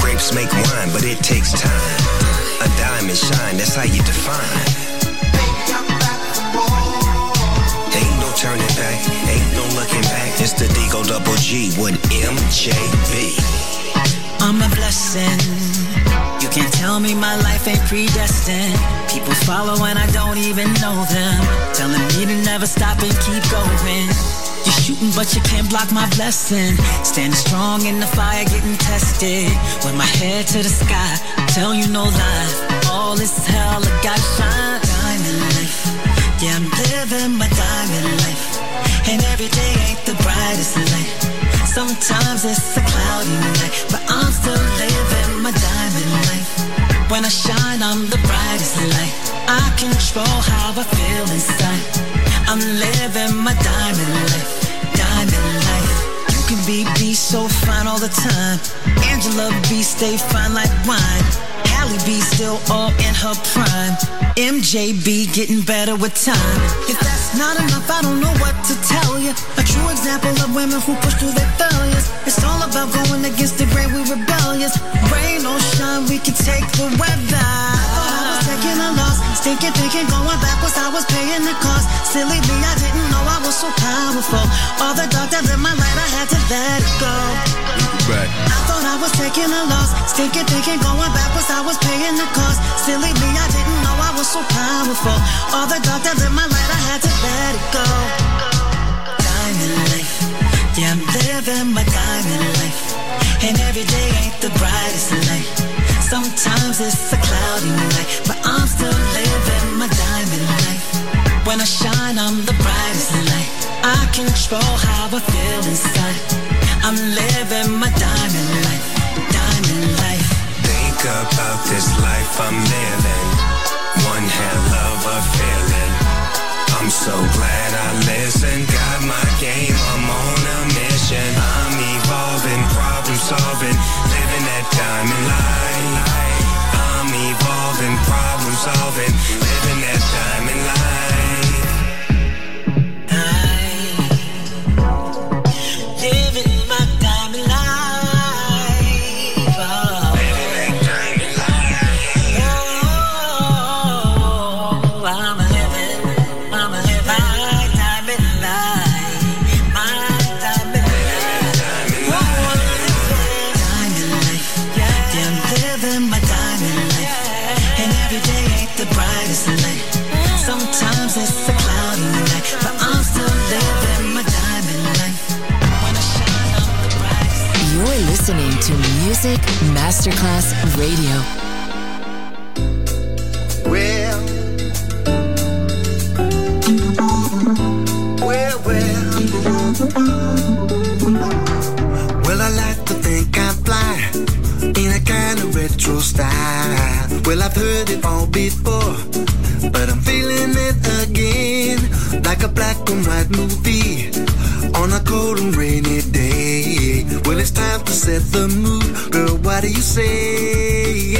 Grapes make wine, but it takes time. A diamond shine, that's how you define. Ain't no turning back, ain't no looking back. It's the Digo Double G with MJB. I'm a blessing. You can't tell me my life ain't predestined. People follow and I don't even know them. Telling me to never stop and keep going. You're shooting, but you can't block my blessing. Standing strong in the fire, getting tested. With my head to the sky, tell you no lie. All is hell, I got shine. Diamond life, yeah, I'm living my diamond life. And every day ain't the brightest light. Sometimes it's a cloudy night, but I'm still living my diamond life. When I shine, I'm the brightest light. I control how I feel inside. I'm living my diamond life, diamond life. You can be be so fine all the time. Angela B stay fine like wine. Halle B still all in her prime. MJB getting better with time. If that's not enough, I don't know what to tell you. A true example of women who push through their failures. It's all about going against the grain, we rebellious. Rain or shine, we can take the weather I thought I was taking a loss. Stinking, thinking, going backwards, I was paying the cost. Silly me, I didn't know I was so powerful. All the dark that lit my light, I had to let it go. Right. I thought I was taking a loss. Stinking, thinking, going backwards, I was paying the cost. Silly me, I didn't know I was so powerful. All the dark that lit my light, I had to let it go. Diamond life, yeah, I'm living my diamond life. And every day ain't the brightest light. Sometimes it's I feel inside. I'm living my diamond life, diamond life. Think about this life I'm living. One hell of a feeling. I'm so glad I listened. Got my game, I'm on a mission. I'm Masterclass Radio. Well, well, well. Well, I like to think I'm fly in a kind of retro style. Well, I've heard it all before, set the mood, girl. What do you say?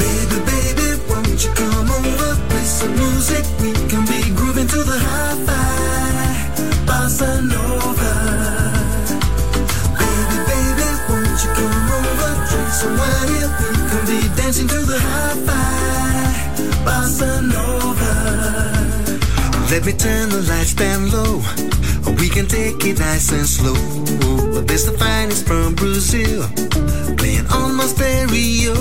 Baby, baby, won't you come over, play some music? We can be grooving to the hi-fi, bossa nova. Baby, baby, won't you come over, drink some wine? We can be dancing to the hi-fi, bossa nova. Let me turn the lights down low. We can take it nice and slow. This the finest from Brazil, playing on my stereo.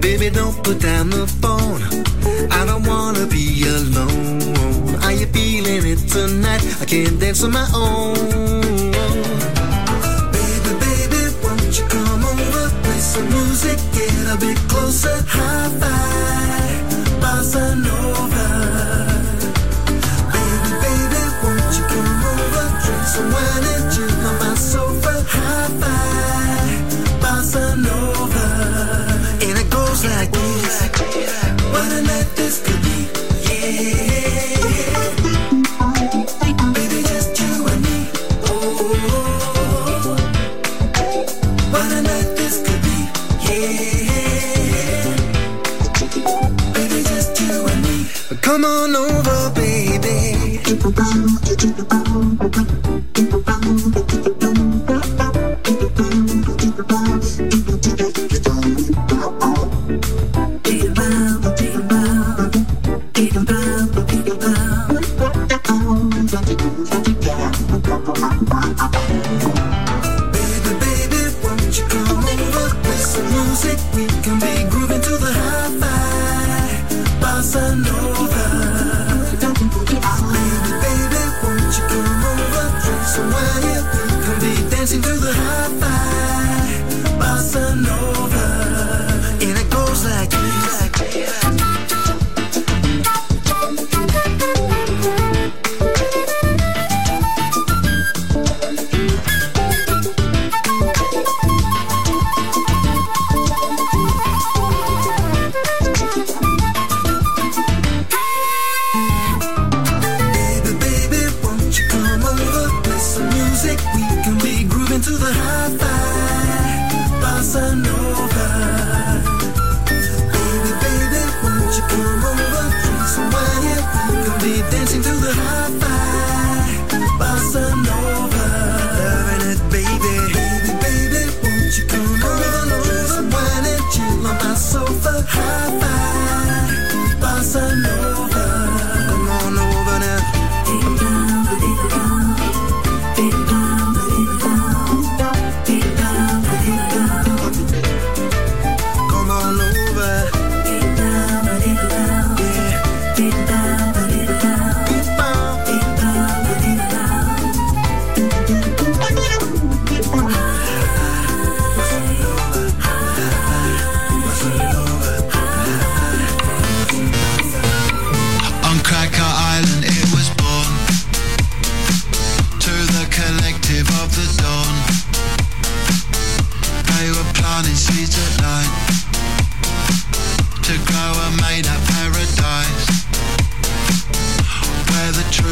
Baby, don't put down the phone. I don't wanna be alone. Are you feeling it tonight? I can't dance on my own. Baby, baby, won't you come over? Play some music, get a bit closer. High five, bossa nova. Baby.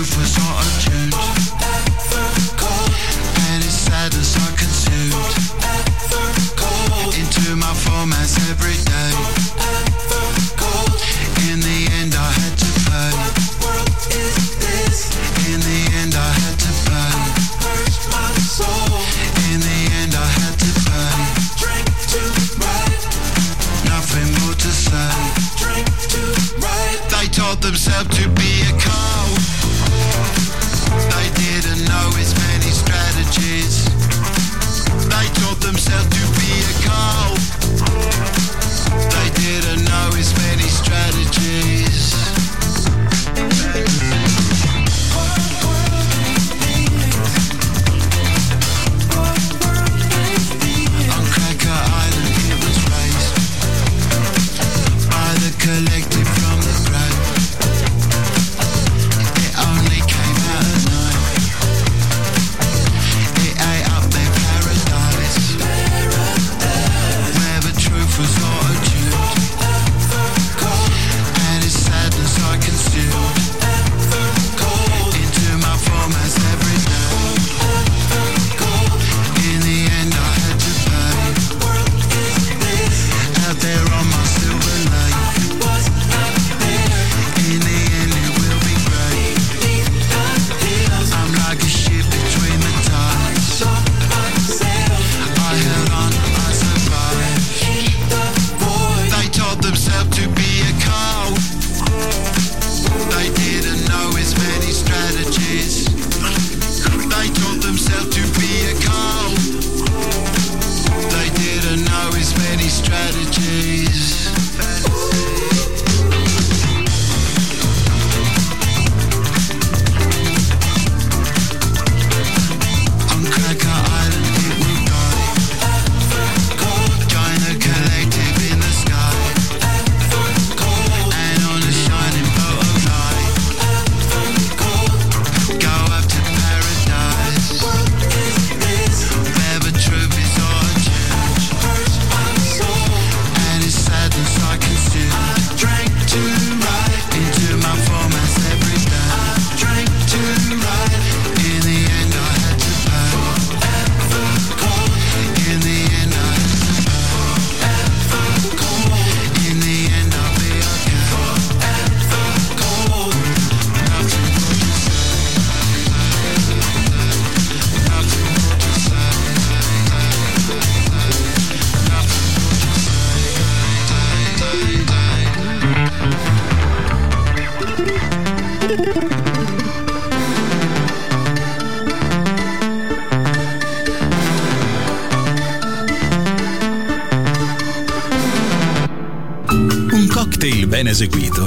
Where the truth was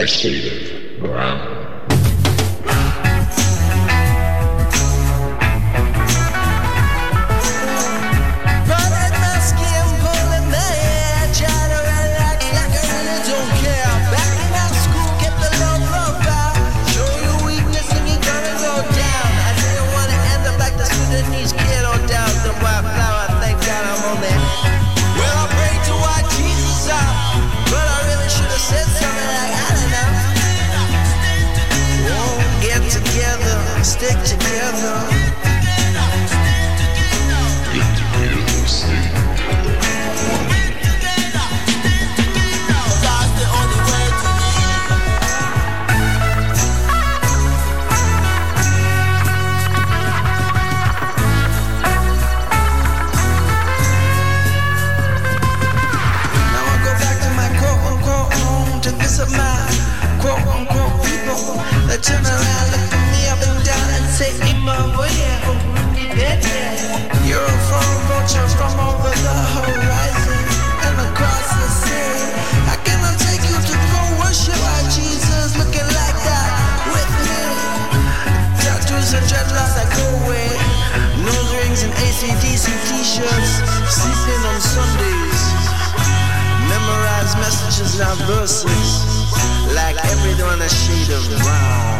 I see. pussies like everyone a shade of brown.